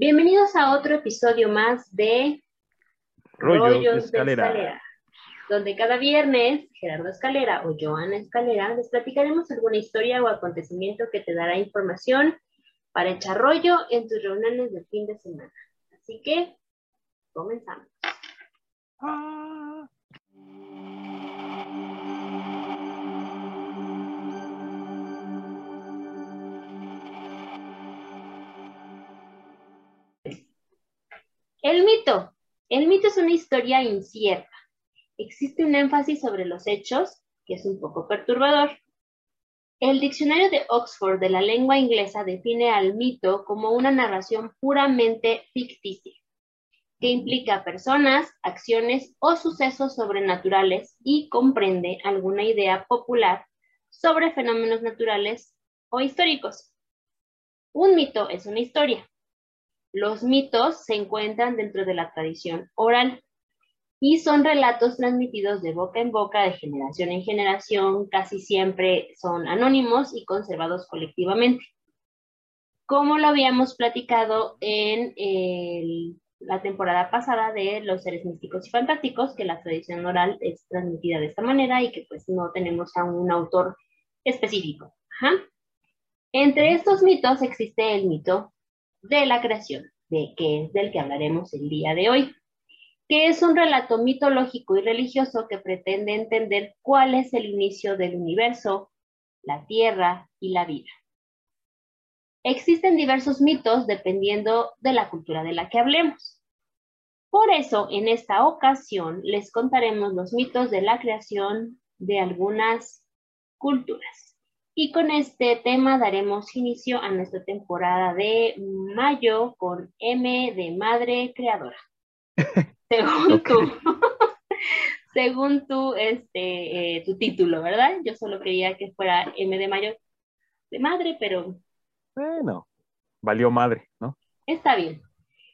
Bienvenidos a otro episodio más de Rollos, de escalera. donde cada viernes Gerardo Escalera o Joana Escalera les platicaremos alguna historia o acontecimiento que te dará información para echar rollo en tus reuniones del fin de semana. Así que, comenzamos. Ah. El mito. El mito es una historia incierta. Existe un énfasis sobre los hechos, que es un poco perturbador. El diccionario de Oxford de la lengua inglesa define al mito como una narración puramente ficticia, que implica personas, acciones o sucesos sobrenaturales y comprende alguna idea popular sobre fenómenos naturales o históricos. Un mito es una historia, los mitos se encuentran dentro de la tradición oral y son relatos transmitidos de boca en boca, de generación en generación, casi siempre son anónimos y conservados colectivamente. Como lo habíamos platicado en la temporada pasada de los seres místicos y fantásticos, que la tradición oral es transmitida de esta manera y que pues no tenemos a un autor específico. Entre estos mitos existe el mito de la creación, de que es del que hablaremos el día de hoy, que es un relato mitológico y religioso que pretende entender cuál es el inicio del universo, la tierra y la vida. Existen diversos mitos dependiendo de la cultura de la que hablemos. Por eso, en esta ocasión les contaremos los mitos de la creación de algunas culturas. Y con este tema daremos inicio a nuestra temporada de mayo con M de Madre Creadora. Según tú, según tú, este, eh, tu título, ¿verdad? Yo solo quería que fuera M de Mayo de Madre, pero... Bueno, valió madre, ¿no? Está bien.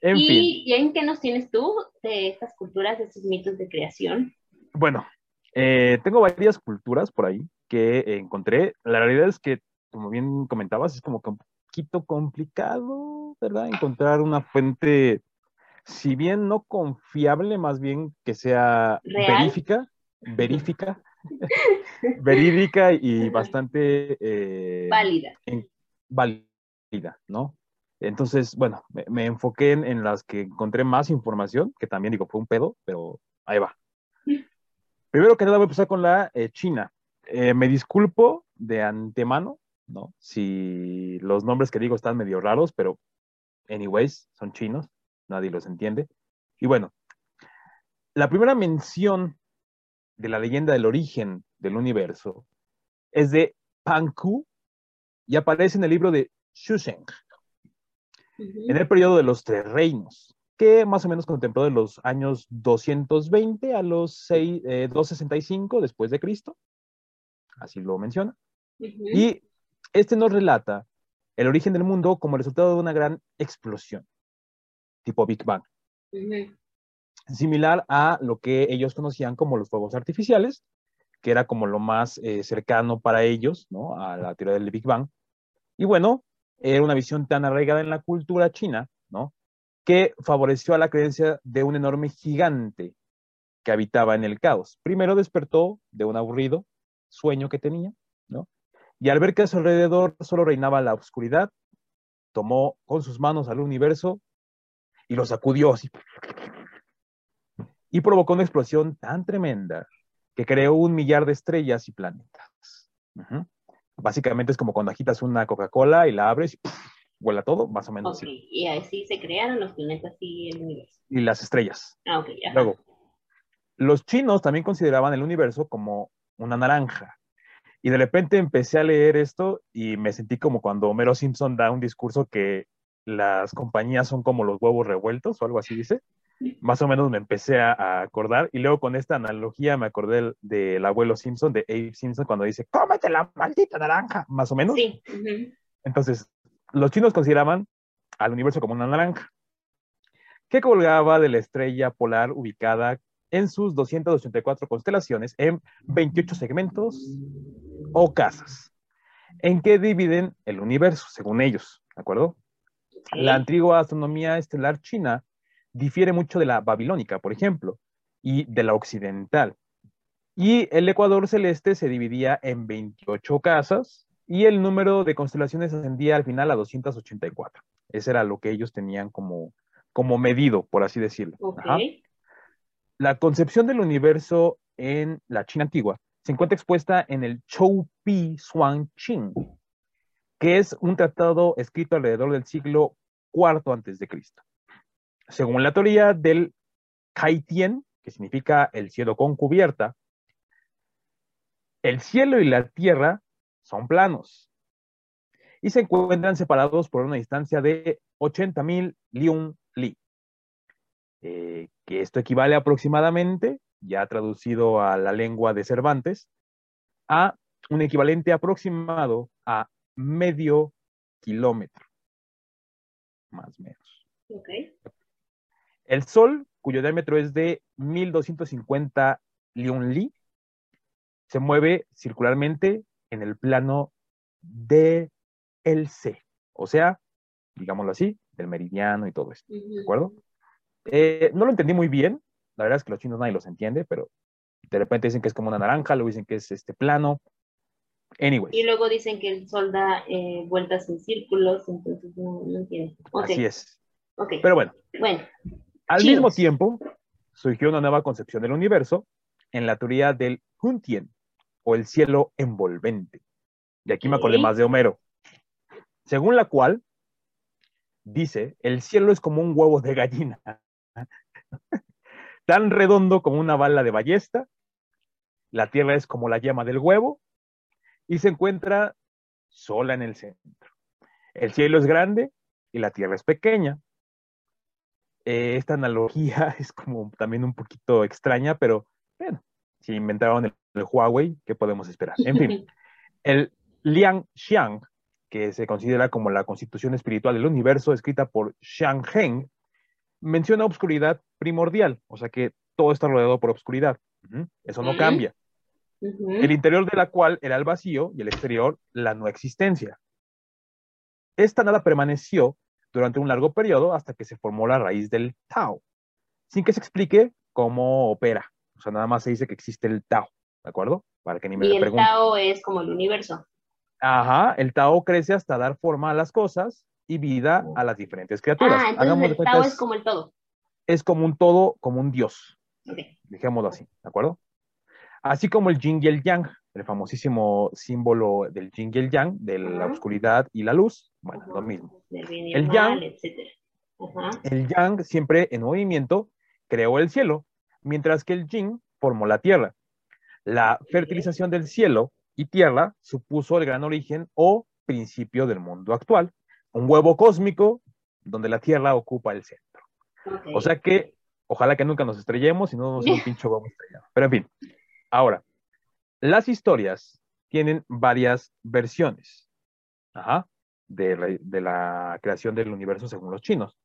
¿Y, en qué nos tienes tú de estas culturas, de estos mitos de creación? Bueno, eh, tengo varias culturas por ahí que encontré. La realidad es que, como bien comentabas, es como que un poquito complicado, ¿verdad? Encontrar una fuente, si bien no confiable, más bien que sea verífica, verífica, verídica y bastante eh, válida. válida, ¿no? Entonces, bueno, me, enfoqué en, las que encontré más información, que también digo, fue un pedo, pero ahí va. Primero que nada voy a empezar con la eh, China. Eh, me disculpo de antemano, ¿no? Si los nombres que digo están medio raros, pero anyways, son chinos, nadie los entiende. Y bueno, la primera mención de la leyenda del origen del universo es de Panku y aparece en el libro de Shusheng, en el periodo de los tres reinos, que más o menos contempló de los años 220 a los 6, 265 eh, después de Cristo así lo menciona. Y este nos relata el origen del mundo como resultado de una gran explosión, tipo Big Bang. Similar a lo que ellos conocían como los fuegos artificiales, que era como lo más eh, cercano para ellos, ¿no? A la teoría del Big Bang. Y bueno, era una visión tan arraigada en la cultura china, ¿no? Que favoreció a la creencia de un enorme gigante que habitaba en el caos. Primero despertó de un aburrido sueño que tenía, ¿no? Y al ver que a su alrededor solo reinaba la oscuridad, tomó con sus manos al universo y lo sacudió así. Y provocó una explosión tan tremenda que creó un millar de estrellas y planetas. Básicamente es como cuando agitas una Coca-Cola y la abres y vuela todo, más o menos así. Y así se crearon los planetas y el universo. Y las estrellas. Ah, ok, Luego, los chinos también consideraban el universo como una naranja. Y de repente empecé a leer esto y me sentí como cuando Homero Simpson da un discurso que las compañías son como los huevos revueltos o algo así dice. Más o menos me empecé a, acordar y luego con esta analogía me acordé del, abuelo Simpson, de Abe Simpson, cuando dice, cómete la maldita naranja, más o menos. Sí. Entonces, los chinos consideraban al universo como una naranja que colgaba de la estrella polar ubicada en sus 284 constelaciones en 28 segmentos o casas, en que dividen el universo, según ellos, ¿de acuerdo? La antigua astronomía estelar china difiere mucho de la babilónica, por ejemplo, y de la occidental. Y el ecuador celeste se dividía en 28 casas y el número de constelaciones ascendía al final a 284. Ese era lo que ellos tenían como, como medido, por así decirlo. La concepción del universo en la China antigua se encuentra expuesta en el Chou Pi Suan Qing, que es un tratado escrito alrededor del siglo IV antes de Cristo. Según la teoría del Kaitien, que significa el cielo con cubierta, el cielo y la tierra son planos y se encuentran separados por una distancia de 80.000 liun li, eh, que esto equivale aproximadamente, ya traducido a la lengua de Cervantes, a un equivalente aproximado a medio kilómetro, más o menos. El Sol, cuyo diámetro es de 1250 liun li, se mueve circularmente en el plano de el C, o sea, digámoslo así, del meridiano y todo esto, ¿de acuerdo? Eh, no lo entendí muy bien, la verdad es que los chinos nadie los entiende, pero de repente dicen que es como una naranja, luego dicen que es este plano. Anyway. Y luego dicen que el sol da eh, vueltas en círculos, entonces no, entiendo. Así es. Pero bueno. Bueno. Al mismo tiempo, surgió una nueva concepción del universo en la teoría del Huntien, o el cielo envolvente. Y aquí me acordé más de Homero. Según la cual, dice, el cielo es como un huevo de gallina, tan redondo como una bala de ballesta, la tierra es como la llama del huevo y se encuentra sola en el centro. El cielo es grande y la tierra es pequeña. Eh, esta analogía es como también un poquito extraña, pero bueno, si inventaron el, Huawei, ¿qué podemos esperar? En fin, el Liang Xiang, que se considera como la constitución espiritual del universo, escrita por Xiang Heng, menciona obscuridad primordial, o sea que todo está rodeado por obscuridad. Eso no cambia. El interior de la cual era el vacío y el exterior la no existencia. Esta nada permaneció durante un largo periodo hasta que se formó la raíz del Tao, sin que se explique cómo opera. O sea, nada más se dice que existe el Tao, ¿de acuerdo? Para que ni me y el Tao es como el universo. Ajá, el Tao crece hasta dar forma a las cosas y vida a las diferentes criaturas. Ah, entonces el Tao es como el todo. Es como un todo, como un dios. Dejémoslo así, ¿de acuerdo? Así como el Yin y el Yang, el famosísimo símbolo del Yin y el Yang, de la oscuridad y la luz, bueno, lo mismo. El, yang, el Yang, siempre en movimiento, creó el cielo, mientras que el Yin formó la tierra. La fertilización del cielo y tierra supuso el gran origen o principio del mundo actual, un huevo cósmico donde la tierra ocupa el centro. O sea que, ojalá que nunca nos estrellemos y no nos un pincho huevo estrellado. Pero en fin, ahora, las historias tienen varias versiones de, de la creación del universo según los chinos.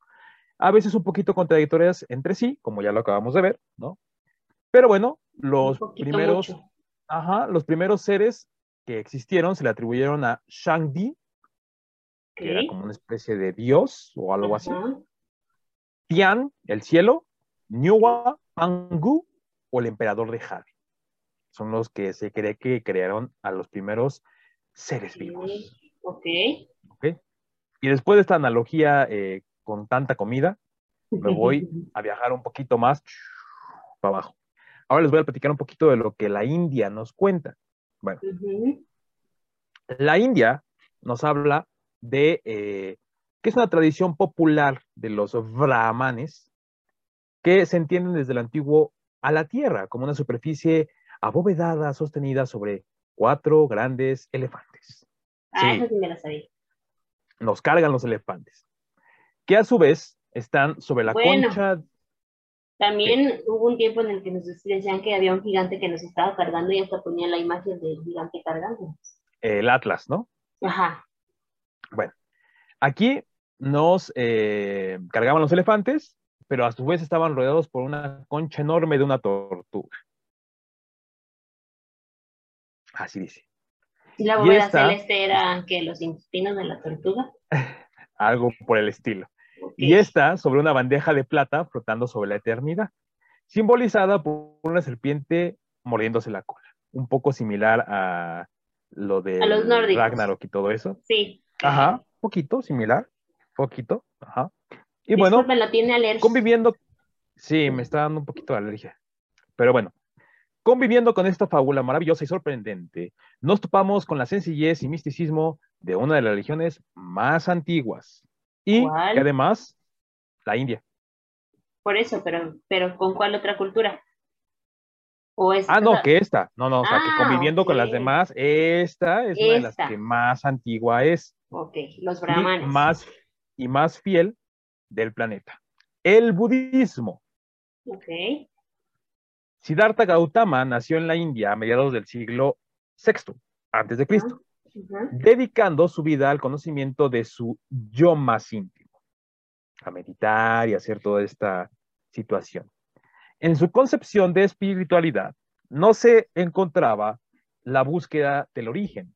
A veces un poquito contradictorias entre sí, como ya lo acabamos de ver, ¿no? Pero bueno, los primeros, ajá, los primeros seres que existieron se le atribuyeron a Shangdi, que era como una especie de dios o algo así. Tian, el cielo, Niuwa, Angu o el emperador de Jade. Son los que se cree que crearon a los primeros seres vivos. Ok. Y después de esta analogía eh, con tanta comida, me voy a viajar un poquito más para abajo. Ahora les voy a platicar un poquito de lo que la India nos cuenta. Bueno, la India nos habla de eh, que es una tradición popular de los brahmanes que se entienden desde el antiguo a la tierra como una superficie abovedada sostenida sobre cuatro grandes elefantes. Ah, sí. me la sabía. Nos cargan los elefantes, que a su vez están sobre la concha también hubo un tiempo en el que nos decían que había un gigante que nos estaba cargando y hasta ponía la imagen del gigante cargando. El Atlas, ¿no? Ajá. Bueno, aquí nos eh, cargaban los elefantes, pero a su vez estaban rodeados por una concha enorme de una tortuga. Así dice. ¿Y la bóveda celeste era que los intestinos de la tortuga? algo por el estilo. Y esta sobre una bandeja de plata flotando sobre la eternidad, simbolizada por una serpiente mordiéndose la cola. Un poco similar a lo de Ragnarok y todo eso. Sí. Ajá, poquito similar, poquito, ajá. Y bueno, lo tiene conviviendo, sí, me está dando un poquito de alergia. Pero bueno, conviviendo con esta fábula maravillosa y sorprendente, nos topamos con la sencillez y misticismo de una de las religiones más antiguas. Y además, la India. Por eso, pero, pero ¿con cuál otra cultura? Ah, no, que esta. No, no, o sea, que ah, conviviendo con las demás, esta es una de las que más antigua es. Ok, los brahmanes. Y más, y más fiel del planeta. El budismo. Ok. Siddhartha Gautama nació en la India a mediados del siglo VI, antes de Cristo, dedicando su vida al conocimiento de su yo más íntimo, a meditar y hacer toda esta situación. En su concepción de espiritualidad no se encontraba la búsqueda del origen,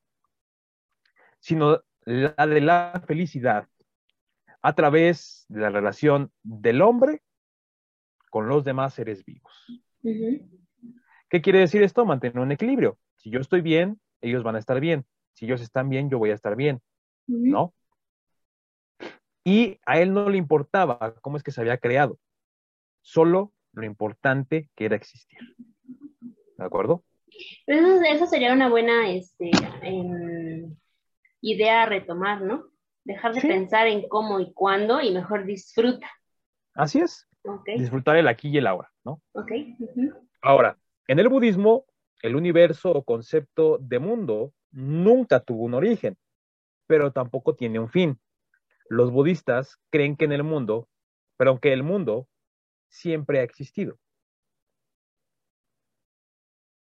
sino la de la felicidad a través de la relación del hombre con los demás seres vivos. ¿Qué quiere decir esto? Mantener un equilibrio. Si yo estoy bien, ellos van a estar bien. Si ellos están bien, yo voy a estar bien. ¿No? Y a él no le importaba cómo es que se había creado, solo lo importante que era existir. ¿De acuerdo? Eso, sería una buena este, em, idea a retomar, ¿no? Dejar de pensar en cómo y cuándo y mejor disfruta. Así es. Disfrutar el aquí y el ahora, ¿no? Ok. Ahora, en el budismo, el universo o concepto de mundo nunca tuvo un origen, pero tampoco tiene un fin. Los budistas creen que en el mundo, pero que el mundo siempre ha existido.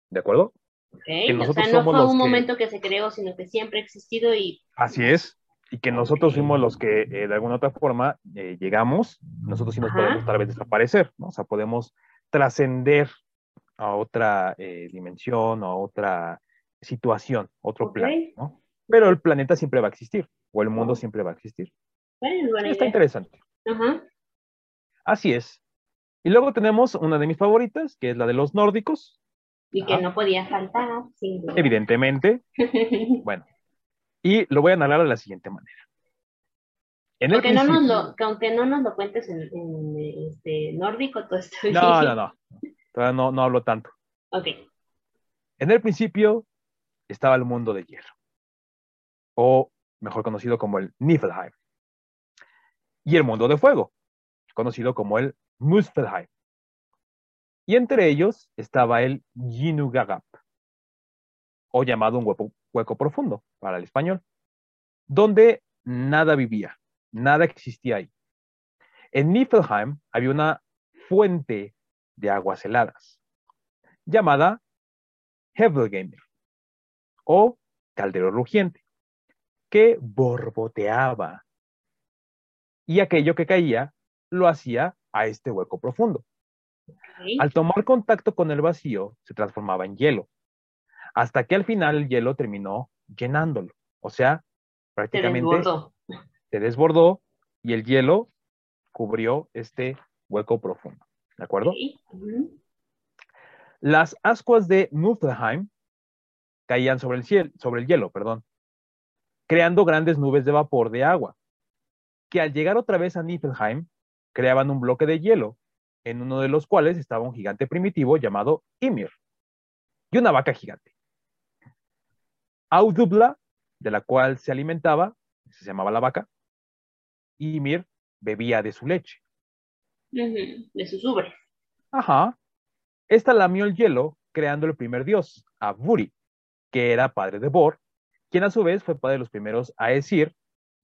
¿De acuerdo? Okay. o sea, no fue un momento que se creó, sino que siempre ha existido y... Así es y que nosotros fuimos los que eh, de alguna otra forma eh, llegamos, nosotros sí nos podemos tal vez desaparecer, ¿no? O sea, podemos trascender a otra eh, dimensión o a otra situación, otro plan, ¿no? Pero el planeta siempre va a existir, o el mundo siempre va a existir. Está interesante. Así es. Y luego tenemos una de mis favoritas, que es la de los nórdicos. Y que no podía faltar. Evidentemente. bueno, y lo voy a narrar de la siguiente manera. aunque, no nos lo, aunque no nos lo cuentes en, este, nórdico, todo esto. No, no, no. Todavía no, no hablo tanto. Ok. En el principio estaba el mundo de hierro, o mejor conocido como el Niflheim, y el mundo de fuego, conocido como el Muspelheim. Y entre ellos estaba el Ginnungagap, o llamado un hueco, hueco profundo para el español, donde nada vivía, nada existía ahí. En Niflheim había una fuente de aguas heladas llamada Hevelgamer o caldero rugiente, que borboteaba y aquello que caía lo hacía a este hueco profundo. Al tomar contacto con el vacío, se transformaba en hielo hasta que al final el hielo terminó llenándolo. O sea, prácticamente se desbordó, y el hielo cubrió este hueco profundo. ¿De acuerdo? Las ascuas de Niflheim caían sobre el, cielo, sobre el hielo, perdón, creando grandes nubes de vapor de agua, que al llegar otra vez a Niflheim creaban un bloque de hielo, en uno de los cuales estaba un gigante primitivo llamado Ymir y una vaca gigante. Audubla, de la cual se alimentaba, se llamaba la vaca, y Ymir bebía de su leche. De sus ubres. Ajá. Esta lamió el hielo, creando el primer dios, Aburi, que era padre de Bor, quien a su vez fue padre de los primeros Aesir.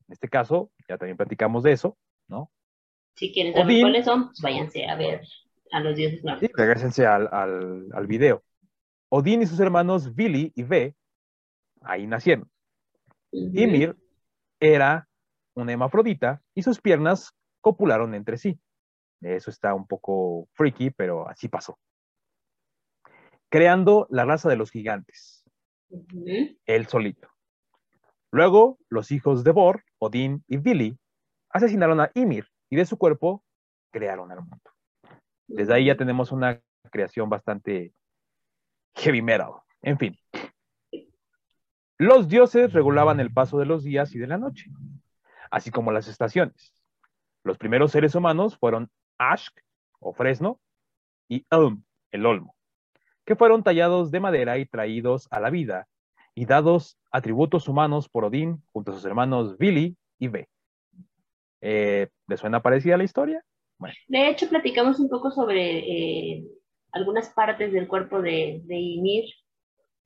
En este caso, ya también platicamos de eso, ¿no? Si quieren saber cuáles son, pues váyanse a ver a los dioses Sí, regresense al, al, al video. Odín y sus hermanos Vili y Ve ahí nacieron. Ymir era una hemafrodita y sus piernas copularon entre sí. Eso está un poco freaky, pero así pasó. Creando la raza de los gigantes. Él solito. Luego, los hijos de Bor, Odín y Vili, asesinaron a Ymir y de su cuerpo crearon al mundo. Desde ahí ya tenemos una creación bastante heavy metal. En fin. Los dioses regulaban el paso de los días y de la noche, así como las estaciones. Los primeros seres humanos fueron Ashk, o fresno, y Elm, el olmo, que fueron tallados de madera y traídos a la vida y dados atributos humanos por Odín junto a sus hermanos Billy y Ve. Eh, ¿Le suena parecida la historia? De hecho, platicamos un poco sobre eh, algunas partes del cuerpo de, de Ymir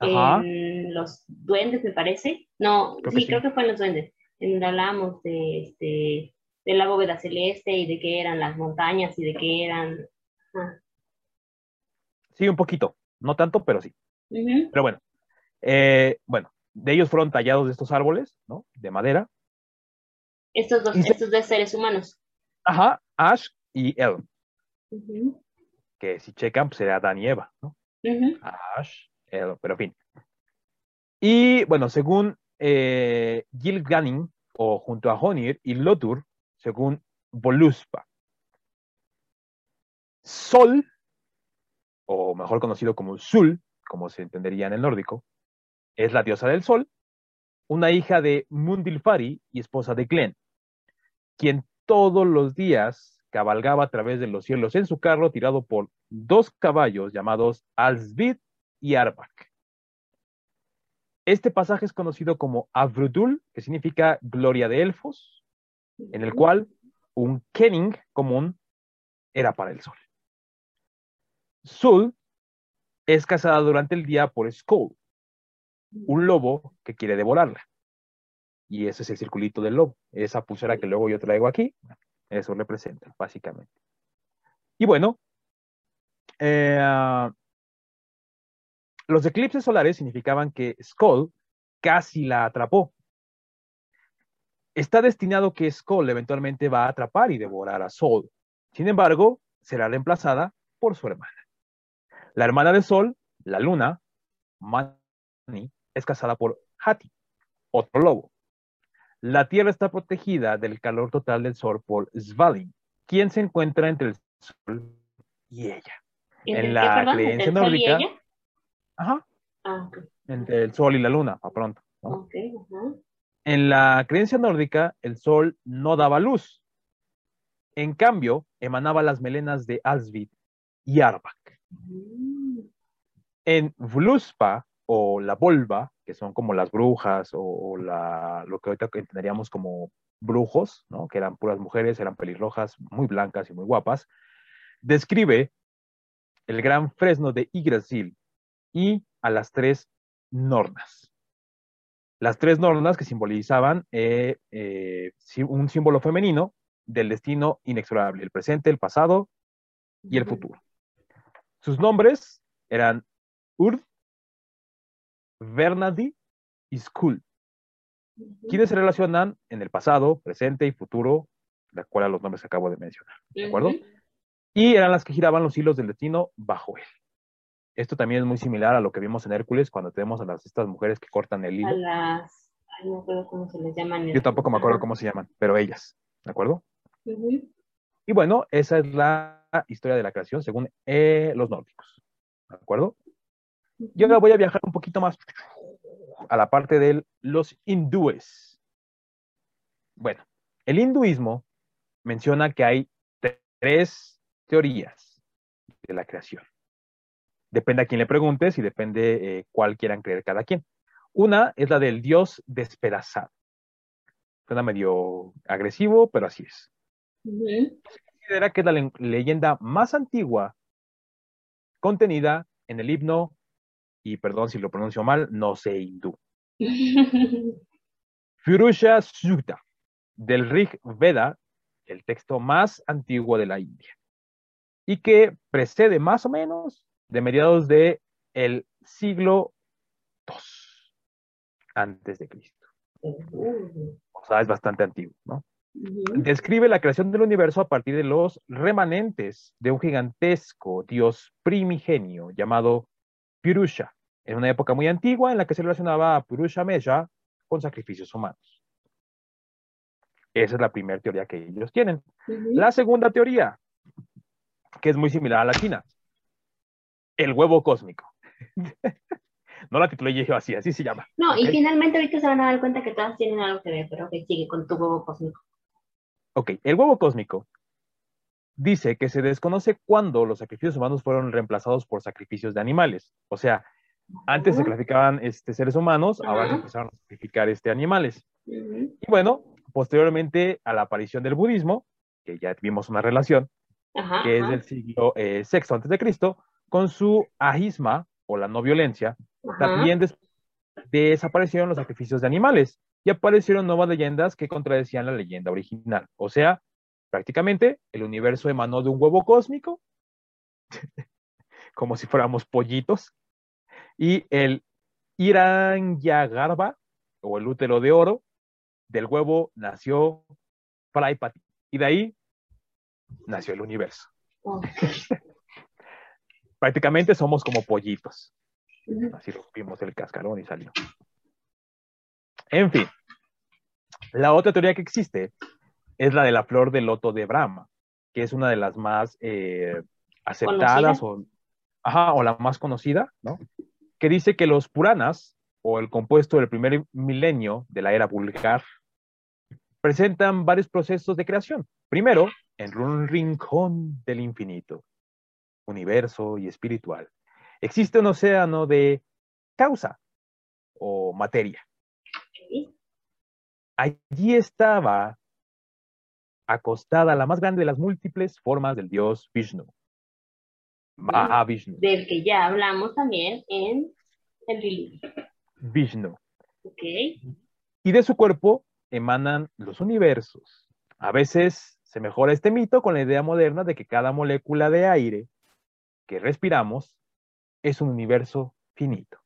en los duendes, me parece. No, sí, creo que fue en los duendes, en donde hablamos de, este, de la bóveda celeste y de qué eran las montañas y de qué eran... Sí, un poquito, no tanto, pero sí. Pero bueno, eh, bueno, de ellos fueron tallados de estos árboles, ¿no? De madera. Estos dos, estos dos seres humanos. Ajá, Ash y Elm. Que si checan, pues sería Dan y Eva, ¿no? Ash, Elm, pero en fin. Y bueno, según eh, Gil o junto a Honir y Lotur, según Voluspa. Sol, o mejor conocido como Sul, como se entendería en el nórdico, es la diosa del sol, una hija de Mundilfari y esposa de Glen, quien todos los días cabalgaba a través de los cielos en su carro tirado por dos caballos llamados Alsvid y Arbak. Este pasaje es conocido como Avrudul, que significa gloria de elfos, en el cual un kenning común era para el sol. Sul es casada durante el día por Skull, un lobo que quiere devorarla. Y ese es el circulito del lobo. Esa pulsera que luego yo traigo aquí, eso representa, básicamente. Y bueno, eh, los eclipses solares significaban que Skull casi la atrapó. Está destinado que Skull eventualmente va a atrapar y devorar a Sol. Sin embargo, será reemplazada por su hermana. La hermana de Sol, la luna, Mani, es casada por Hati, otro lobo. La Tierra está protegida del calor total del Sol por Svalin, quien se encuentra entre el Sol y ella. En la creencia nórdica. Ajá. Ah, entre el Sol y la Luna, a pronto. En la creencia nórdica, el Sol no daba luz. En cambio, emanaba las melenas de Asvid y Arbak. Mm. En Vluspa, o la volva, que son como las brujas o, la, lo que ahorita entenderíamos como brujos, ¿no? que eran puras mujeres, eran pelirrojas, muy blancas y muy guapas, describe el gran fresno de Yggdrasil y a las tres nornas. Las tres nornas que simbolizaban eh, eh, un símbolo femenino del destino inexorable, el presente, el pasado y el futuro. Sus nombres eran Urd, Vernadi y Skull, quienes se relacionan en el pasado, presente y futuro, de acuerdo a los nombres que acabo de mencionar. ¿De acuerdo? Y eran las que giraban los hilos del destino bajo él. Esto también es muy similar a lo que vimos en Hércules cuando tenemos a las, estas mujeres que cortan el hilo. A las. no me acuerdo cómo se les llaman. Yo tampoco me acuerdo cómo se llaman, pero ellas. ¿De acuerdo? Y bueno, esa es la historia de la creación según eh, los nórdicos. ¿De acuerdo? Yo ahora voy a viajar un poquito más a la parte de los hindúes. Bueno, el hinduismo menciona que hay tres teorías de la creación. Depende a quién le preguntes y depende eh, cuál quieran creer cada quien. Una es la del dios despedazado. Suena medio agresivo, pero así es. Se considera que es la leyenda más antigua contenida en el himno y perdón si lo pronuncio mal, no sé hindú. Purusha Sukta, del Rig Veda, el texto más antiguo de la India, y que precede más o menos de mediados de el siglo II antes de Cristo. O sea, es bastante antiguo, ¿no? Describe la creación del universo a partir de los remanentes de un gigantesco dios primigenio llamado Purusha, en una época muy antigua en la que se relacionaba a Purusha Mesha con sacrificios humanos. Esa es la primera teoría que ellos tienen. La segunda teoría, que es muy similar a la china, el huevo cósmico. no la titulé yo así, así se llama. No, y finalmente ahorita se van a dar cuenta que todas tienen algo que ver, pero que sigue con tu huevo cósmico. Ok, el huevo cósmico dice que se desconoce cuándo los sacrificios humanos fueron reemplazados por sacrificios de animales. O sea, antes se sacrificaban este, seres humanos, ahora se empezaron a sacrificar este, animales. Y bueno, posteriormente a la aparición del budismo, que ya tuvimos una relación, que es del siglo eh, VI antes de Cristo, con su ahisma o la no violencia, también desaparecieron los sacrificios de animales y aparecieron nuevas leyendas que contradecían la leyenda original. O sea, prácticamente el universo emanó de un huevo cósmico, como si fuéramos pollitos, y el Iranyagarba, o el útero de oro, del huevo nació Praipati. Y de ahí nació el universo. Prácticamente somos como pollitos. Así rompimos el cascarón y salió. En fin, la otra teoría que existe es la de la flor de loto de Brahma, que es una de las más eh, aceptadas o, o la más conocida, ¿no? Que dice que los Puranas, o el compuesto del primer milenio de la era vulgar, presentan varios procesos de creación. Primero, en un rincón del infinito, universo y espiritual, existe un océano de causa o materia. Allí estaba acostada la más grande de las múltiples formas del dios Vishnu. Mahavishnu. Del que ya hablamos también en el Lili. Vishnu. Ok. Y de su cuerpo emanan los universos. A veces se mejora este mito con la idea moderna de que cada molécula de aire que respiramos es un universo finito.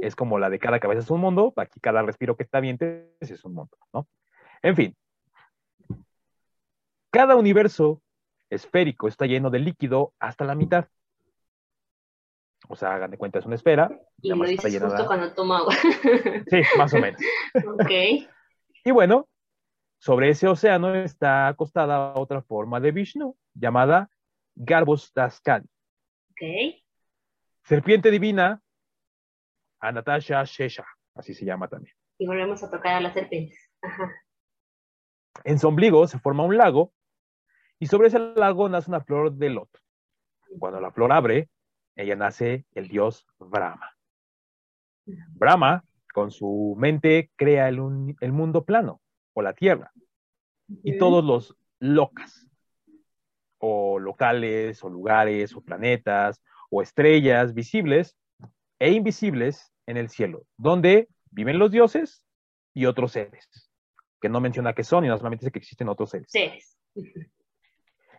Es como la de cada cabeza es un mundo, aquí cada respiro que está bien es un mundo, ¿no? En fin, cada universo esférico está lleno de líquido hasta la mitad. O sea, hagan de cuenta, es una esfera. Y lo dices justo cuando toma agua. Sí, más o menos. ok. Y bueno, sobre ese océano está acostada otra forma de Vishnu, llamada Garbos Daskan. Ok. Serpiente divina, Anatasha Shesha, así se llama también. Y volvemos a tocar a las serpientes. Ajá. En su ombligo se forma un lago y sobre ese lago nace una flor de loto. Cuando la flor abre, ella nace el dios Brahma. Brahma, con su mente, crea el, mundo plano o la tierra y todos los locas o locales o lugares o planetas o estrellas visibles e invisibles en el cielo, donde viven los dioses y otros seres que no menciona que son y no solamente dice que existen otros seres. Seres.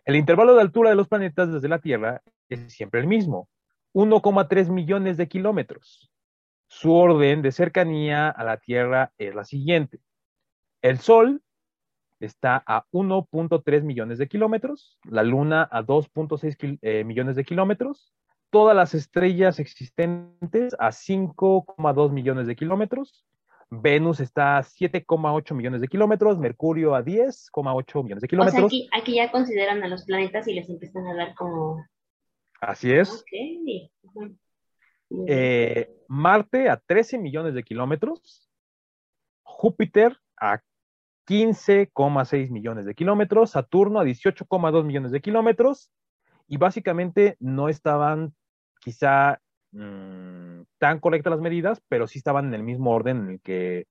El intervalo de altura de los planetas desde la Tierra es siempre el mismo, 1,3 millones de kilómetros. Su orden de cercanía a la Tierra es la siguiente. El Sol está a 1.3 millones de kilómetros, la Luna a 2.6 eh, millones de kilómetros, todas las estrellas existentes a 5,2 millones de kilómetros, Venus está a 7,8 millones de kilómetros, Mercurio a 10,8 millones de kilómetros. O sea, aquí, ya consideran a los planetas y les empiezan a dar como... Así es. Eh, Marte a 13 millones de kilómetros, Júpiter a 15,6 millones de kilómetros, Saturno a 18,2 millones de kilómetros, y básicamente no estaban quizá Mm, tan correctas las medidas, pero sí estaban en el mismo orden en el que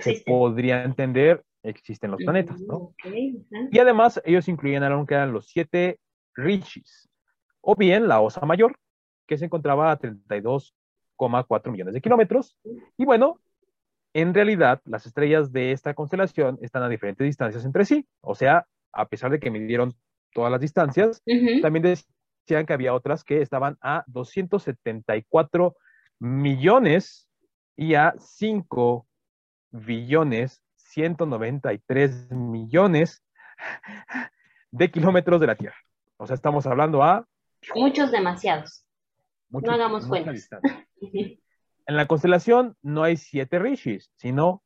se podría entender existen los planetas, ¿no? Y además ellos incluían algo que eran los siete rishis, o bien la Osa Mayor, que se encontraba a 32,4 millones de kilómetros. Y bueno, en realidad las estrellas de esta constelación están a diferentes distancias entre sí, o sea, a pesar de que midieron todas las distancias, también decían que había otras que estaban a 274 millones y a 5 billones 193 millones de kilómetros de la Tierra. O sea, estamos hablando a... Muchos demasiados. no hagamos cuentas. en la constelación no hay siete rishis, sino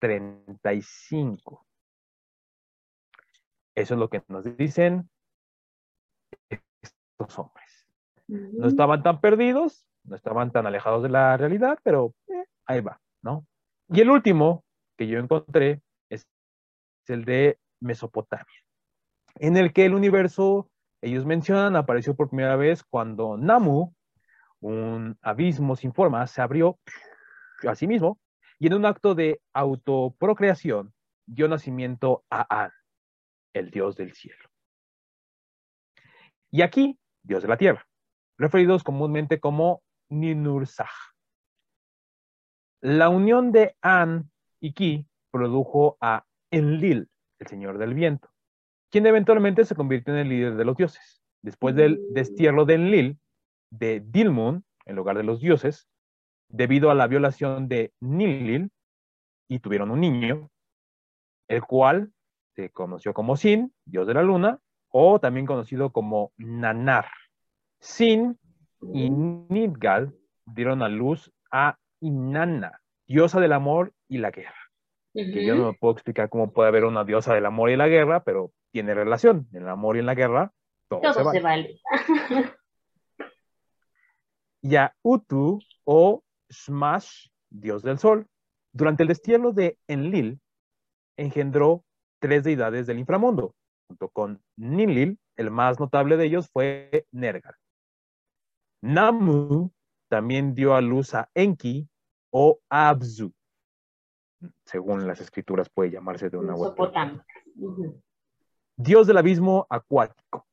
35. Eso es lo que nos dicen estos hombres. No estaban tan perdidos, no estaban tan alejados de la realidad, pero eh, ahí va, ¿no? Y el último que yo encontré es el de Mesopotamia, en el que el universo, ellos mencionan, apareció por primera vez cuando Namu, un abismo sin forma, se abrió a sí mismo y en un acto de autoprocreación dio nacimiento a An, el dios del cielo. Y aquí, dios de la tierra, referidos comúnmente como Ninursah. La unión de An y Ki produjo a Enlil, el señor del viento, quien eventualmente se convirtió en el líder de los dioses. Después del destierro de Enlil, de Dilmun, en lugar de los dioses, debido a la violación de Nilil, y tuvieron un niño, el cual se conoció como Sin, dios de la luna, o también conocido como Nanar. Sin y Nidgal dieron a luz a Inanna, diosa del amor y la guerra. Que yo no me puedo explicar cómo puede haber una diosa del amor y la guerra, pero tiene relación. En el amor y en la guerra, todo, se vale. Se vale. y a Utu o Smash, dios del sol, durante el destierro de Enlil, engendró tres deidades del inframundo. Junto con Ninlil, el más notable de ellos fue Nergal. Namu también dio a luz a Enki o Abzu. Según las escrituras puede llamarse de una u otra. Dios del abismo acuático.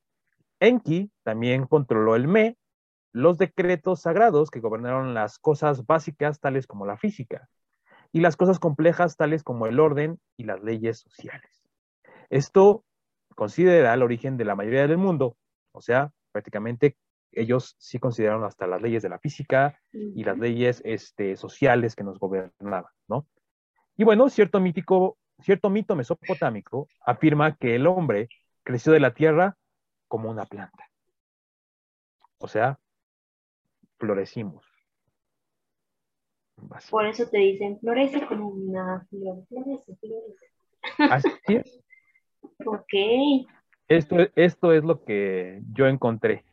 Enki también controló el Me, los decretos sagrados que gobernaron las cosas básicas tales como la física y las cosas complejas tales como el orden y las leyes sociales. Esto considera el origen de la mayoría del mundo, o sea, prácticamente ellos sí consideraron hasta las leyes de la física y las leyes este, sociales que nos gobernaban, ¿no? Y bueno, cierto mítico, cierto mito mesopotámico afirma que el hombre creció de la tierra como una planta. O sea, florecimos. Por eso te dicen, florece como una flor, florece, florece. Así es. Ok. Esto, esto es lo que yo encontré.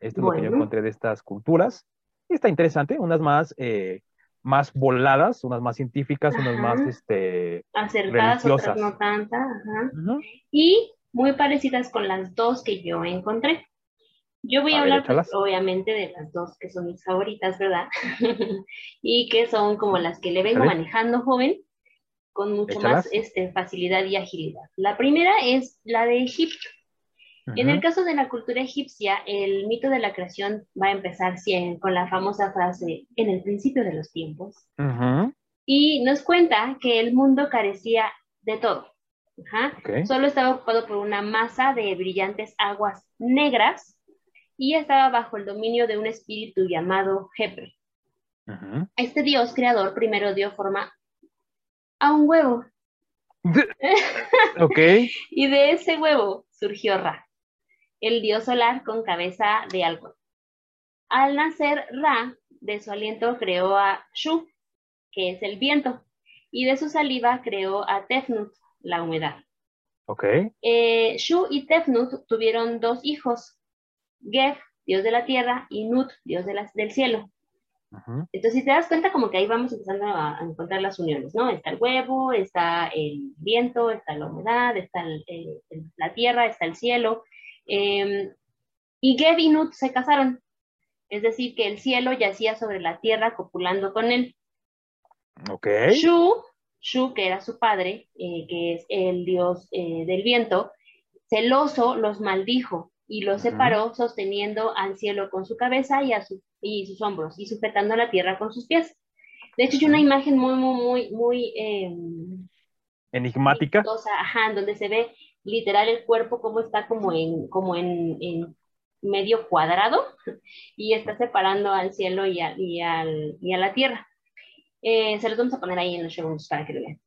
Esto es lo que yo encontré de estas culturas. Está interesante, unas más, eh, más voladas, unas más científicas, unas más este, acertadas, otras no tantas. Y muy parecidas con las dos que yo encontré. Yo voy a, hablar, pues, obviamente, de las dos que son mis favoritas, ¿verdad? y que son como las que le vengo manejando, joven, con mucho más este, facilidad y agilidad. La primera es la de Egipto. En el caso de la cultura egipcia, el mito de la creación va a empezar con la famosa frase, en el principio de los tiempos. Y nos cuenta que el mundo carecía de todo. Solo estaba ocupado por una masa de brillantes aguas negras y estaba bajo el dominio de un espíritu llamado Hebre. Este dios creador primero dio forma a un huevo. ok. y de ese huevo surgió Ra, el dios solar con cabeza de algo. Al nacer Ra, de su aliento creó a Shu, que es el viento, y de su saliva creó a Tefnut, la humedad. Ok. Eh, Shu y Tefnut tuvieron dos hijos, Gef, dios de la tierra, y Nut, dios de del cielo. Entonces, si te das cuenta, como que ahí vamos empezando a, encontrar las uniones, ¿no? Está el huevo, está el viento, está la humedad, está la tierra, está el cielo. Em, y Geb y Nut se casaron. Es decir, que el cielo yacía sobre la tierra copulando con él. Ok. Shu, Shu, que era su padre, eh, que es el dios eh, del viento, celoso los maldijo y los separó sosteniendo al cielo con su cabeza y, a y sus hombros y sujetando la tierra con sus pies. De hecho, hay una imagen muy, muy, muy, muy... Em, Enigmática. Ajá, donde se ve literal el cuerpo como está como en, como en, medio cuadrado y está separando al cielo y a, y al, y a la tierra. Eh, se los vamos a poner ahí en los show para que lo vean.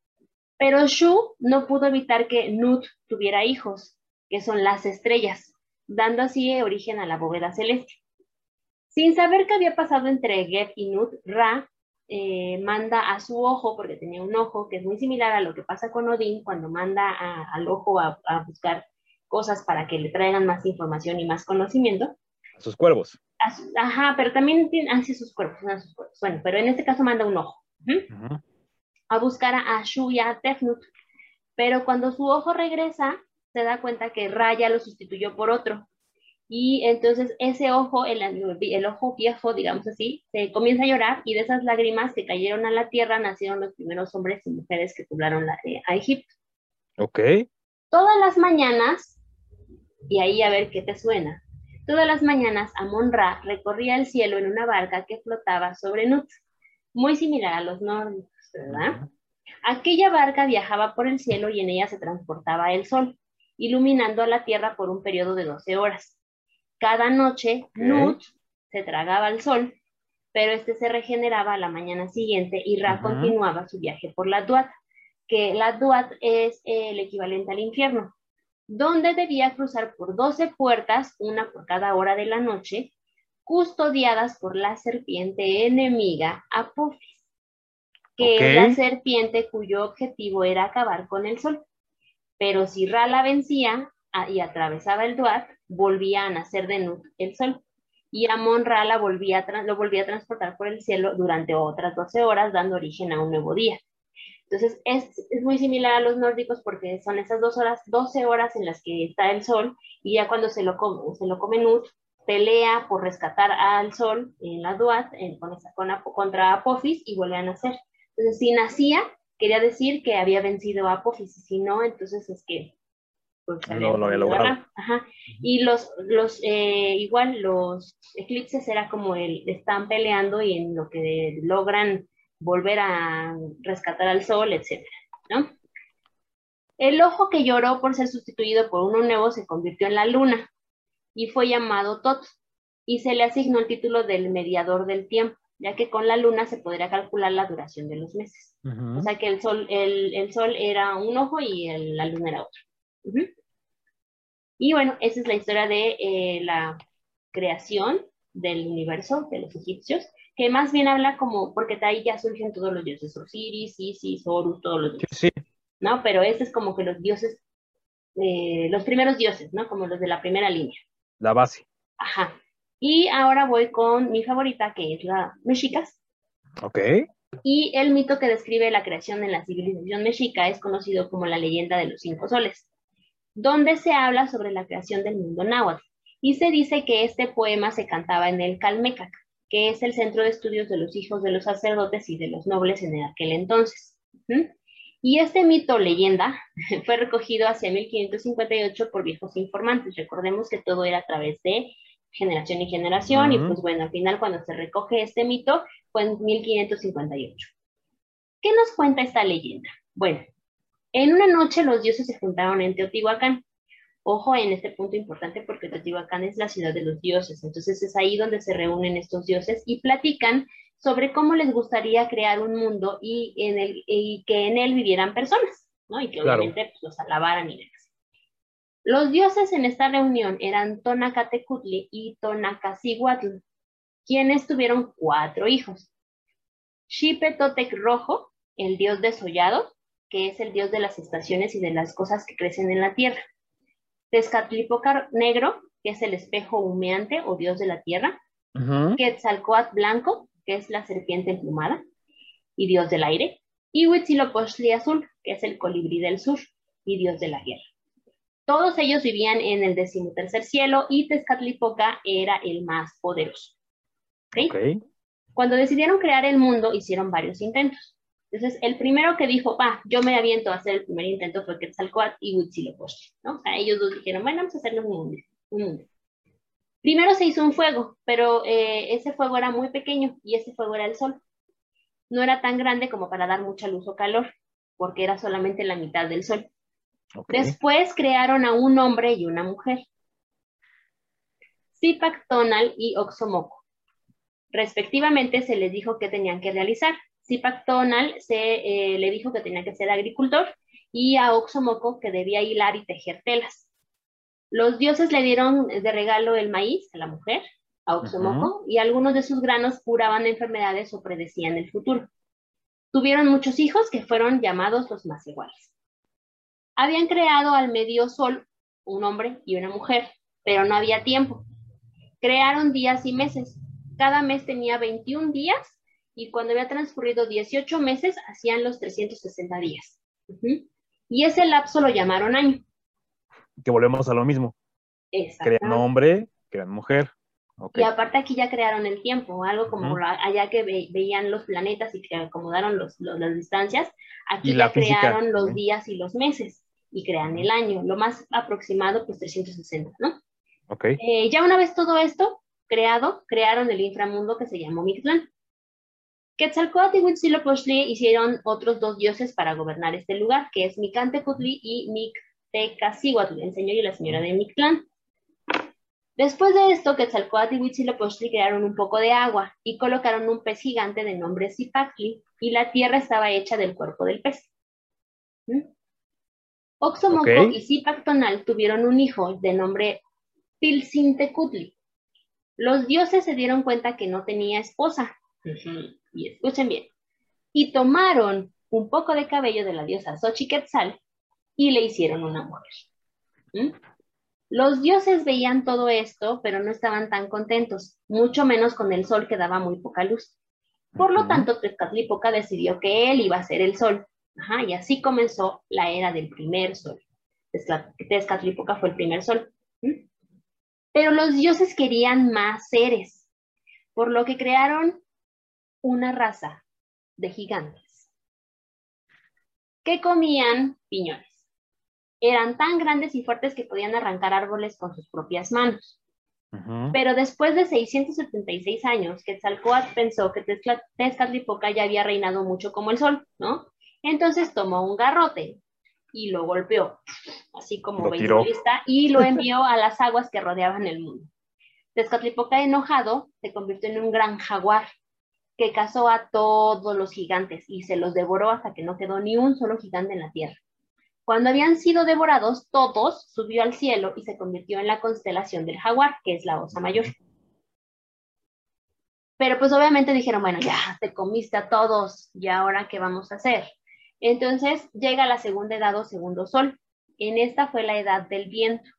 Pero Shu no pudo evitar que Nut tuviera hijos, que son las estrellas dando así origen a la bóveda celeste. Sin saber qué había pasado entre Geb y Nut, Ra eh, manda a su ojo, porque tenía un ojo que es muy similar a lo que pasa con Odín cuando manda al ojo a, buscar cosas para que le traigan más información y más conocimiento. A sus cuervos. ajá, pero también tiene, así sus cuervos, sus cuervos. Bueno, pero en este caso manda un ojo. A buscar a Ashu y a Tefnut. Pero cuando su ojo regresa, se da cuenta que Raya lo sustituyó por otro. Y entonces ese ojo, el, el, ojo viejo, digamos así, se comienza a llorar y de esas lágrimas que cayeron a la tierra nacieron los primeros hombres y mujeres que poblaron la, eh, a Egipto. Ok. Todas las mañanas, y ahí a ver qué te suena, todas las mañanas Amon-Ra recorría el cielo en una barca que flotaba sobre Nut, muy similar a los nórdicos, ¿verdad? Aquella barca viajaba por el cielo y en ella se transportaba el sol, iluminando a la tierra por un periodo de 12 horas. Cada noche, Nut se tragaba el sol, pero este se regeneraba a la mañana siguiente y Ra continuaba su viaje por la Duat, que la Duat es el equivalente al infierno, donde debía cruzar por 12 puertas, una por cada hora de la noche, custodiadas por la serpiente enemiga Apophis, que es la serpiente cuyo objetivo era acabar con el sol. Pero si Ra la vencía, y atravesaba el Duat, volvía a nacer de Nut el sol. Y Amon Ra lo volvía a transportar por el cielo durante otras 12 horas, dando origen a un nuevo día. Entonces, es, muy similar a los nórdicos porque son esas dos horas, 12 horas en las que está el sol, y ya cuando se lo come, se lo come Nut, pelea por rescatar al sol en la Duat, en, con contra Apophis, y vuelve a nacer. Entonces, si nacía, quería decir que había vencido a Apophis, y si no, entonces es que pues, no lo logrado. Y los, los eh, igual los eclipses era como el, están peleando y en lo que logran volver a rescatar al sol, etcétera, ¿no? El ojo que lloró por ser sustituido por uno nuevo se convirtió en la luna y fue llamado Tot y se le asignó el título del mediador del tiempo, ya que con la luna se podría calcular la duración de los meses. O sea que el sol, el, el sol era un ojo y la luna era otro. Y bueno, esa es la historia de eh, la creación del universo de los egipcios, que más bien habla como, porque de ahí ya surgen todos los dioses, Osiris, Isis, Horus, todos los dioses. Sí. ¿No? Pero ese es como que los dioses, eh, los primeros dioses, ¿no? Como los de la primera línea. La base. Ajá. Y ahora voy con mi favorita, que es la Mexicas. Ok. Y el mito que describe la creación de la civilización mexica es conocido como la leyenda de los cinco soles donde se habla sobre la creación del mundo náhuatl. Y se dice que este poema se cantaba en el Calmecac, que es el centro de estudios de los hijos de los sacerdotes y de los nobles en aquel entonces. Y este mito leyenda fue recogido hacia 1558 por viejos informantes. Recordemos que todo era a través de generación y generación, y pues bueno, al final cuando se recoge este mito fue en 1558. ¿Qué nos cuenta esta leyenda? Bueno, en una noche los dioses se juntaron en Teotihuacán. Ojo en este punto importante porque Teotihuacán es la ciudad de los dioses, entonces es ahí donde se reúnen estos dioses y platican sobre cómo les gustaría crear un mundo y, en el, y que en él vivieran personas, ¿no? Y que obviamente pues, los alabaran y demás. Los dioses en esta reunión eran Tonacatecutli y Tonacasihuatl, quienes tuvieron cuatro hijos. Totec Rojo, el dios desollado, que es el dios de las estaciones y de las cosas que crecen en la tierra. Tezcatlipoca negro, que es el espejo humeante o dios de la tierra. Quetzalcoatl blanco, que es la serpiente emplumada y dios del aire. Y Huitzilopochtli azul, que es el colibrí del sur y dios de la guerra. Todos ellos vivían en el decimotercer cielo y Tezcatlipoca era el más poderoso. Cuando decidieron crear el mundo, hicieron varios intentos. Entonces, el primero que dijo, va, yo me aviento a hacer el primer intento fue Quetzalcoatl y Huitzilopochtli, ¿no? O sea, ellos dos dijeron, bueno, vamos a hacerlo un mundo, Primero se hizo un fuego, pero eh, ese fuego era muy pequeño y ese fuego era el sol. No era tan grande como para dar mucha luz o calor, porque era solamente la mitad del sol. Después crearon a un hombre y una mujer. Zipak Tonal y Oxomoco. Respectivamente se les dijo que tenían que realizar. Zipak Tonal se eh, le dijo que tenía que ser agricultor y a Oxomoco que debía hilar y tejer telas. Los dioses le dieron de regalo el maíz a la mujer Auxomoco, y algunos de sus granos curaban enfermedades o predecían el futuro. Tuvieron muchos hijos que fueron llamados los más iguales. Habían creado al medio sol un hombre y una mujer, pero no había tiempo. Crearon días y meses. Cada mes tenía 21 días y cuando había transcurrido 18 meses hacían los 360 días. Y ese lapso lo llamaron año. Que volvemos a lo mismo. Crean hombre, crean mujer. Y aparte aquí ya crearon el tiempo, algo como allá que veían los planetas y que acomodaron los, las distancias, aquí ya crearon los días y los meses y crean el año, lo más aproximado pues 360, ¿no? Ok. Eh, ya una vez todo esto creado, crearon el inframundo que se llamó Mictlán. Quetzalcóatl y Huitzilopochtli hicieron otros dos dioses para gobernar este lugar, que es Micantecutli y Mictecacihuatl, el señor y la señora de Mictlán. Después de esto, Quetzalcóatl y Huitzilopochtli crearon un poco de agua y colocaron un pez gigante de nombre Zipactli y la tierra estaba hecha del cuerpo del pez. ¿Mm? Oxomoco y Zipactonal tuvieron un hijo de nombre Pilcintecutli. Los dioses se dieron cuenta que no tenía esposa. Y escuchen bien. Y tomaron un poco de cabello de la diosa Xochiquetzal y le hicieron una mujer. ¿Mm? Los dioses veían todo esto, pero no estaban tan contentos, mucho menos con el sol que daba muy poca luz. Por lo tanto, Tezcatlipoca decidió que él iba a ser el sol. y así comenzó la era del primer sol. Tezcatlipoca fue el primer sol. Pero los dioses querían más seres, por lo que crearon una raza de gigantes que comían piñones eran tan grandes y fuertes que podían arrancar árboles con sus propias manos. Pero después de 676 años, Quetzalcóatl pensó que Tezcatlipoca ya había reinado mucho como el sol, ¿no? Entonces tomó un garrote y lo golpeó, así como beisbolista, y lo envió a las aguas que rodeaban el mundo. Tezcatlipoca, enojado, se convirtió en un gran jaguar que cazó a todos los gigantes y se los devoró hasta que no quedó ni un solo gigante en la tierra. Cuando habían sido devorados todos, subió al cielo y se convirtió en la constelación del jaguar, que es la osa mayor. Pero pues obviamente dijeron, bueno, ya te comiste a todos, ¿y ahora qué vamos a hacer? Entonces llega la segunda edad o segundo sol. En esta fue la edad del viento.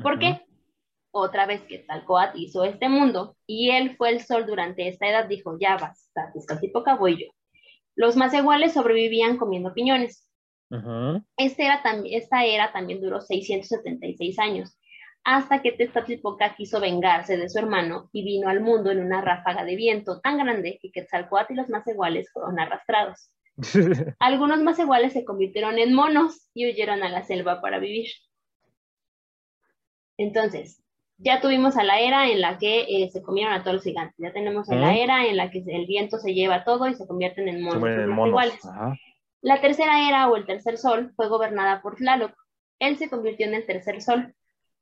¿Por qué? Otra vez que Talcoat hizo este mundo y él fue el sol durante esta edad, dijo, ya basta, poca voy yo. Los más iguales sobrevivían comiendo piñones. Este era esta era también duró 676 años, hasta que Tezcatlipoca quiso vengarse de su hermano y vino al mundo en una ráfaga de viento tan grande que Quetzalcoatl y los más iguales fueron arrastrados. Algunos más iguales se convirtieron en monos y huyeron a la selva para vivir. Entonces, ya tuvimos a la era en la que eh, se comieron a todos los gigantes. Ya tenemos a la era en la que el viento se lleva todo y se convierten en monos, iguales. La tercera era o el tercer sol fue gobernada por Tlaloc. Él se convirtió en el tercer sol.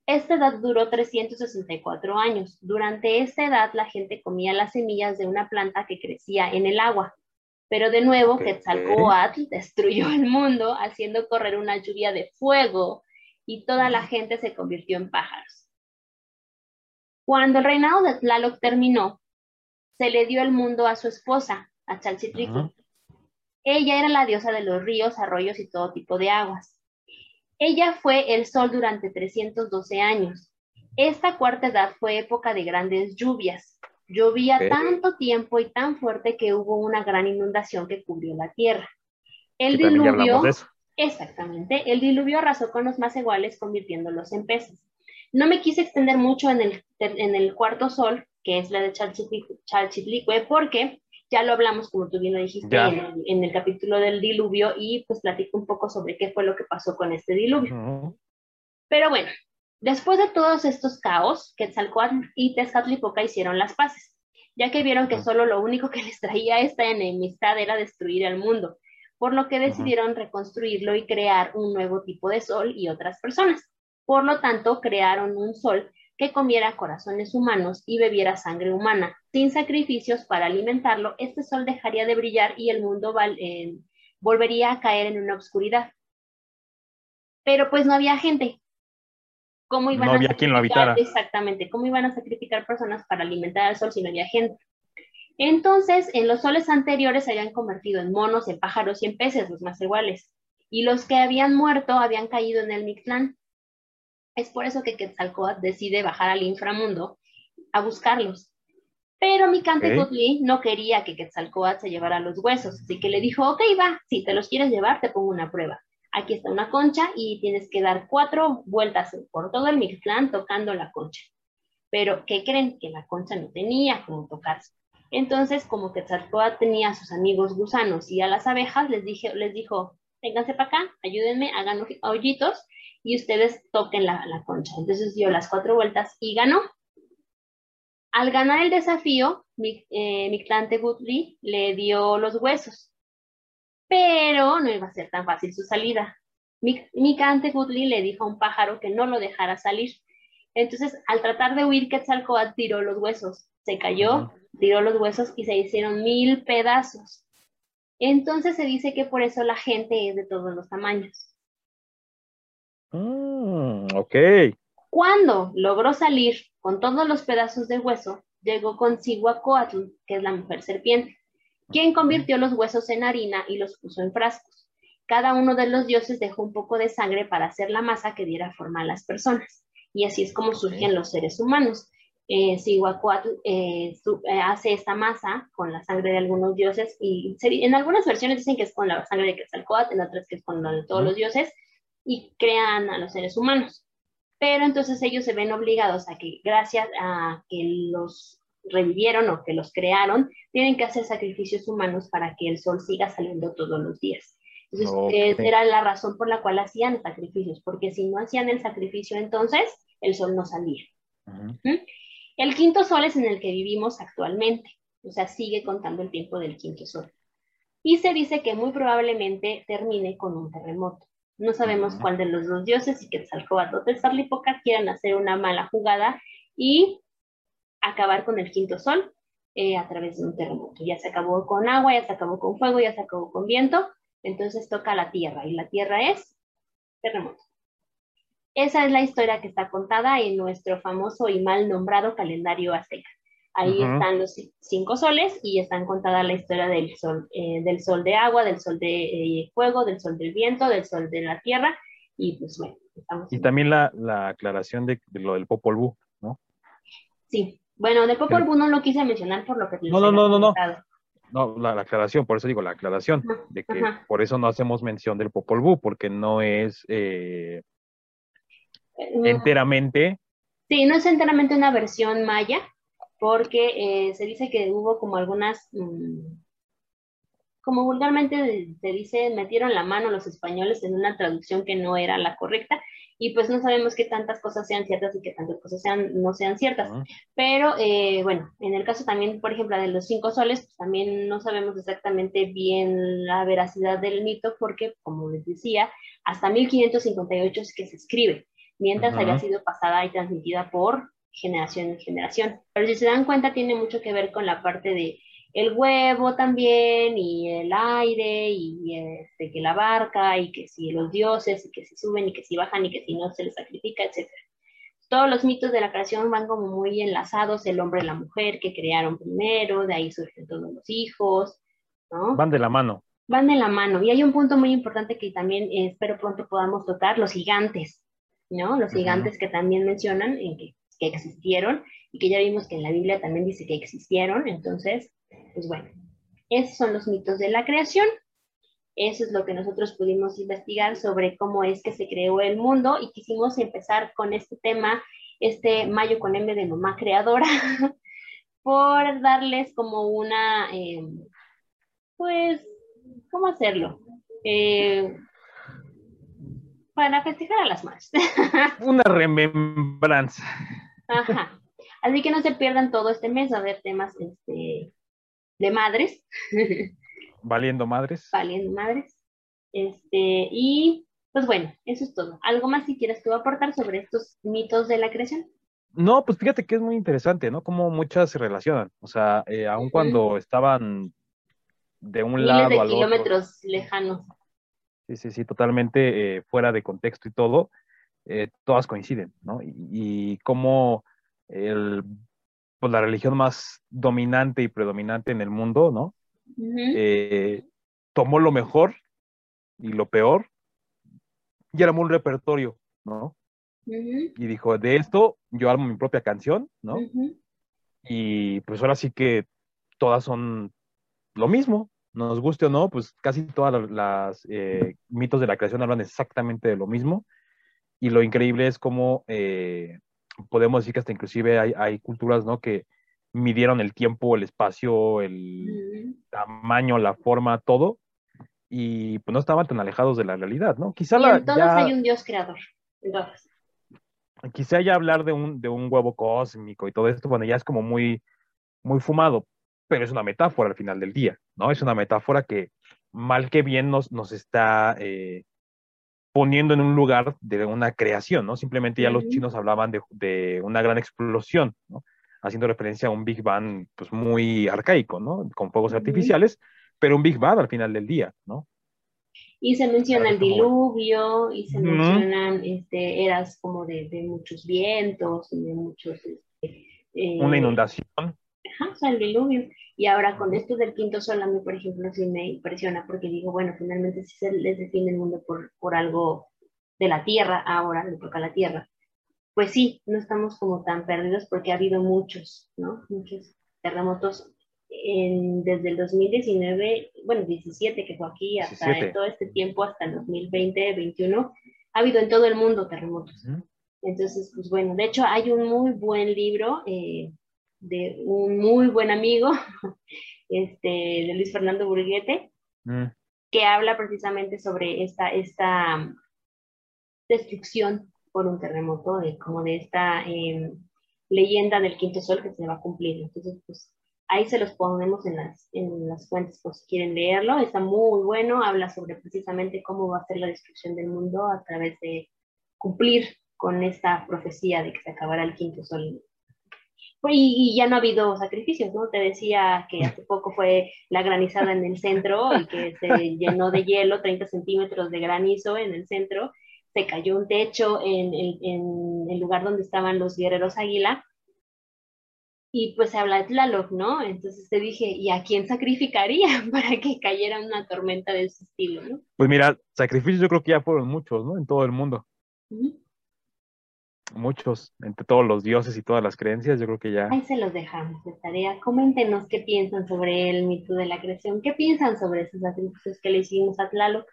Esta edad duró 364 años. Durante esta edad la gente comía las semillas de una planta que crecía en el agua. Pero de nuevo Quetzalcoatl destruyó el mundo haciendo correr una lluvia de fuego y toda la gente se convirtió en pájaros. Cuando el reinado de Tlaloc terminó, se le dio el mundo a su esposa, a Chalchitrico. Ella era la diosa de los ríos, arroyos y todo tipo de aguas. Ella fue el sol durante 312 años. Esta cuarta edad fue época de grandes lluvias. Llovía tanto tiempo y tan fuerte que hubo una gran inundación que cubrió la tierra. El diluvio, exactamente, el diluvio arrasó con los más iguales, convirtiéndolos en peces. No me quise extender mucho en el, en el cuarto sol, que es la de Chalchitlicue, porque ya lo hablamos, como tú bien lo dijiste, en el, capítulo del diluvio y pues platico un poco sobre qué fue lo que pasó con este diluvio. Pero bueno, después de todos estos caos, Quetzalcoatl y Tezcatlipoca hicieron las paces, ya que vieron que solo lo único que les traía esta enemistad era destruir el mundo, por lo que decidieron reconstruirlo y crear un nuevo tipo de sol y otras personas. Por lo tanto, crearon un sol que comiera corazones humanos y bebiera sangre humana. Sin sacrificios para alimentarlo, este sol dejaría de brillar y el mundo eh, volvería a caer en una oscuridad. Pero pues no había gente. cómo iban No a había quien lo habitara. Exactamente, cómo iban a sacrificar personas para alimentar al sol si no había gente. Entonces, en los soles anteriores se habían convertido en monos, en pájaros y en peces, los más iguales. Y los que habían muerto habían caído en el Mictlán. Es por eso que Quetzalcóatl decide bajar al inframundo a buscarlos. Pero Micantecutli no quería que Quetzalcóatl se llevara los huesos, así que le dijo, ok, va, si te los quieres llevar, te pongo una prueba. Aquí está una concha y tienes que dar cuatro vueltas por todo el Mictlán tocando la concha. Pero, ¿qué creen? Que la concha no tenía como tocarse. Entonces, como Quetzalcóatl tenía a sus amigos gusanos y a las abejas, les, dije, les dijo, vénganse para acá, ayúdenme, hagan hoy- hoyitos y ustedes toquen la, la concha. Entonces dio las cuatro vueltas y ganó. Al ganar el desafío, Mi- eh, Mictlantecutli le dio los huesos, pero no iba a ser tan fácil su salida. Mic- Mictlantecutli le dijo a un pájaro que no lo dejara salir. Entonces, al tratar de huir, Quetzalcóatl tiró los huesos, se cayó, tiró los huesos y se hicieron mil pedazos. Entonces se dice que por eso la gente es de todos los tamaños. Mm, ok. Cuando logró salir con todos los pedazos de hueso, llegó con Cihuacóatl, que es la mujer serpiente, quien convirtió los huesos en harina y los puso en frascos. Cada uno de los dioses dejó un poco de sangre para hacer la masa que diera forma a las personas. Y así es como surgen los seres humanos. Eh, Cihuacóatl eh, eh, hace esta masa con la sangre de algunos dioses y se- en algunas versiones dicen que es con la sangre de Quetzalcóatl, en otras que es con la de todos los dioses y crean a los seres humanos pero entonces ellos se ven obligados a que gracias a que los revivieron o que los crearon, tienen que hacer sacrificios humanos para que el sol siga saliendo todos los días. Entonces, Ok. eh, era la razón por la cual hacían sacrificios, porque si no hacían el sacrificio entonces, el sol no salía. Ujú. El quinto sol es en el que vivimos actualmente, o sea, sigue contando el tiempo del quinto sol. Y se dice que muy probablemente termine con un terremoto. No sabemos cuál de los dos dioses y Quetzalcóatl o Tetzaltlipoca quieran hacer una mala jugada y acabar con el quinto sol eh, a través de un terremoto. Ya se acabó con agua, ya se acabó con fuego, ya se acabó con viento, entonces toca la tierra y la tierra es terremoto. Esa es la historia que está contada en nuestro famoso y mal nombrado calendario azteca. Ahí están los ci- cinco soles y están contada la historia del sol, eh, del sol de agua, del sol de eh, fuego, del sol del viento, del sol de la tierra y pues bueno, estamos Y también la, la aclaración de, de lo del Popol Vuh, ¿no? Sí, bueno, de Popol Vuh no lo quise mencionar por lo que No, no, no, no, no. No, la, la aclaración, por eso digo la aclaración, de que por eso no hacemos mención del Popol Vuh, porque no es eh, Eh, enteramente, Sí, no es enteramente una versión maya, porque eh, se dice que hubo como algunas, mm, como vulgarmente se dice, metieron la mano los españoles en una traducción que no era la correcta, y pues no sabemos qué tantas cosas sean ciertas y qué tantas cosas sean, no sean ciertas. ¿no? Pero eh, bueno, en el caso también, por ejemplo, de los cinco soles, pues también no sabemos exactamente bien la veracidad del mito, porque, como les decía, hasta 1558 es que se escribe, mientras Ujú. haya sido pasada y transmitida por generación en generación. Pero si se dan cuenta, tiene mucho que ver con la parte de el huevo también, y el aire, y este, que la barca, y que si los dioses, y que si suben, y que si bajan, y que si no se les sacrifica, etcétera todos los mitos de la creación van como muy enlazados, el hombre y la mujer que crearon primero, de ahí surgen todos los hijos, ¿no? van de la mano. Van de la mano. Y hay un punto muy importante que también espero pronto podamos tocar, los gigantes, ¿no? Los gigantes que también mencionan en que, que existieron y que ya vimos que en la Biblia también dice que existieron, entonces, pues bueno, esos son los mitos de la creación. Eso es lo que nosotros pudimos investigar sobre cómo es que se creó el mundo y quisimos empezar con este tema, este Mayo con M de mamá creadora, por darles como una, eh, pues, ¿cómo hacerlo? Eh, para festejar a las madres. Una remembranza. Ajá. Así que no se pierdan todo este mes, a haber temas este, de madres. Valiendo madres. Valiendo madres. Este, y pues bueno, eso es todo. ¿Algo más si quieres tú aportar sobre estos mitos de la creación? No, pues fíjate que es muy interesante, ¿no? Como muchas se relacionan. O sea, eh, aun cuando estaban de un Miles lado de al otro. kilómetros lejanos. Sí, sí, sí, totalmente eh, fuera de contexto y todo. Eh, todas coinciden, ¿no? Y, cómo el, pues, la religión más dominante y predominante en el mundo, ¿no? Eh, tomó lo mejor y lo peor y armó un repertorio, ¿no? Y dijo, de esto yo armo mi propia canción, ¿no? Y pues ahora sí que todas son lo mismo, nos guste o no, pues casi todas las eh, mitos de la creación hablan exactamente de lo mismo. Y lo increíble es cómo eh, podemos decir que hasta inclusive hay, culturas, ¿no? Que midieron el tiempo, el espacio, el tamaño, la forma, todo, y pues no estaban tan alejados de la realidad, ¿no? Quizá y en todos hay un Dios creador, Quizá ya hablar de un, de un huevo cósmico y todo esto, bueno, ya es como muy, muy fumado, pero es una metáfora al final del día, ¿no? Es una metáfora que mal que bien nos, nos está eh, poniendo en un lugar de una creación, ¿no? Simplemente ya los chinos hablaban de, de, una gran explosión, ¿no? Haciendo referencia a un Big Bang, pues muy arcaico, ¿no? Con fuegos artificiales, pero un Big Bang al final del día, ¿no? Y se menciona el diluvio, y se mencionan este, eras como de, de, muchos vientos, de muchos... Este, eh, una inundación. Ajá, el diluvio. Y ahora con esto del quinto sol, a mí, por ejemplo, sí me impresiona porque digo, bueno, finalmente sí se les define el mundo por, por algo de la tierra, ahora le toca la tierra. Pues sí, no estamos como tan perdidos porque ha habido muchos, ¿no? Muchos terremotos en, desde el 2019, bueno, 17 que fue aquí, hasta todo este tiempo, hasta el 2020, 2021, ha habido en todo el mundo terremotos. Entonces, pues bueno, de hecho hay un muy buen libro eh, de un muy buen amigo, este, de Luis Fernando Burguete, mm. que habla precisamente sobre esta, esta um, destrucción por un terremoto, de, como de esta em, leyenda del quinto sol que se va a cumplir. Entonces, pues ahí se los ponemos en las, en las fuentes por si quieren leerlo. Está muy bueno, habla sobre precisamente cómo va a ser la destrucción del mundo a través de cumplir con esta profecía de que se acabará el quinto sol y, ya no ha habido sacrificios, ¿no? Te decía que hace poco fue la granizada en el centro y que se llenó de hielo, 30 centímetros de granizo en el centro, se cayó un techo en, el lugar donde estaban los guerreros águila, y pues se habla de Tlaloc, ¿no? Entonces te dije, ¿y a quién sacrificaría para que cayera una tormenta de ese estilo, ¿no? Pues mira, sacrificios yo creo que ya fueron muchos, ¿no? En todo el mundo muchos, entre todos los dioses y todas las creencias, yo creo que ya. Ahí se los dejamos de tarea. Coméntenos qué piensan sobre el mito de la creación, qué piensan sobre esos atributos que le hicimos a Tlaloc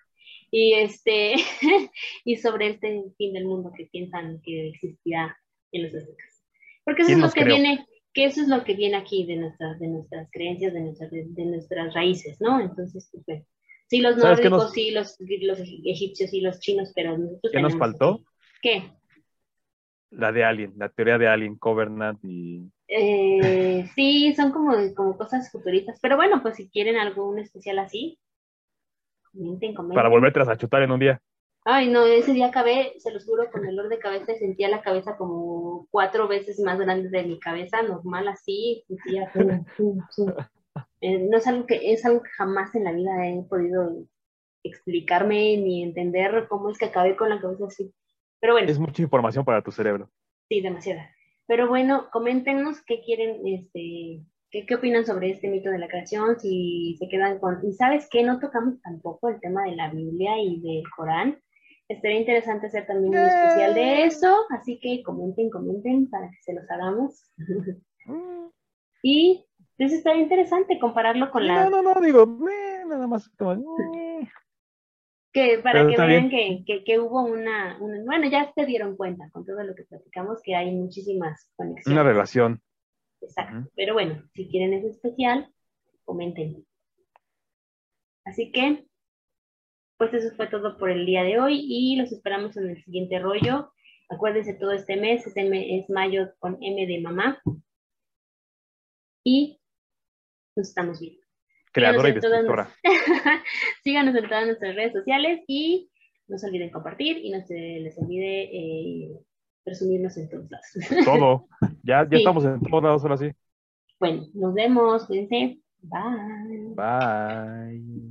y este y sobre este fin del mundo que piensan que existirá en los aztecas. Porque eso es lo que viene, que eso es lo que viene aquí de nuestras, de nuestras creencias, de nuestras, de, nuestras raíces, ¿no? Entonces, pues, sí los nórdicos, sí los, los egipcios, y los chinos, pero nosotros ¿Qué nos faltó? ¿Qué? La de Alien, la teoría de Alien, Covenant y... Eh, sí, son como, como cosas futuristas, pero bueno, pues si quieren algún especial así, comenten, comenten. Para volverte a chutar en un día. Ay, no, ese día acabé, se los juro, con dolor de cabeza y sentía la cabeza como cuatro veces más grande de mi cabeza, normal así, sentía... Eh, no es algo que, es algo que jamás en la vida he podido explicarme ni entender cómo es que acabé con la cabeza así. Pero bueno. Es mucha información para tu cerebro. Sí, demasiada. Pero bueno, coméntenos qué quieren, este, qué, qué opinan sobre este mito de la creación, si se quedan con... Y sabes qué, no tocamos tampoco el tema de la Biblia y del Corán. Estaría interesante hacer también un especial de eso, así que comenten, comenten para que se los hagamos. Y pues estaría interesante compararlo con la... No, no, no, digo, nada más como... Que para que vean que, que, hubo una, Bueno, ya se dieron cuenta con todo lo que platicamos que hay muchísimas conexiones. Una relación. Exacto. Pero bueno, si quieren ese especial, comenten. Así que, pues eso fue todo por el día de hoy y los esperamos en el siguiente rollo. Acuérdense todo este mes, este mes es mayo con M de mamá. Y nos estamos viendo creadora y destructora. Síganos en todas nuestras redes sociales y no se olviden compartir y no se les olvide eh, presumirnos en todos lados. Todo. Ya, ya estamos en todos lados ahora sí. Bueno, nos vemos. Cuídense. Bye. Bye.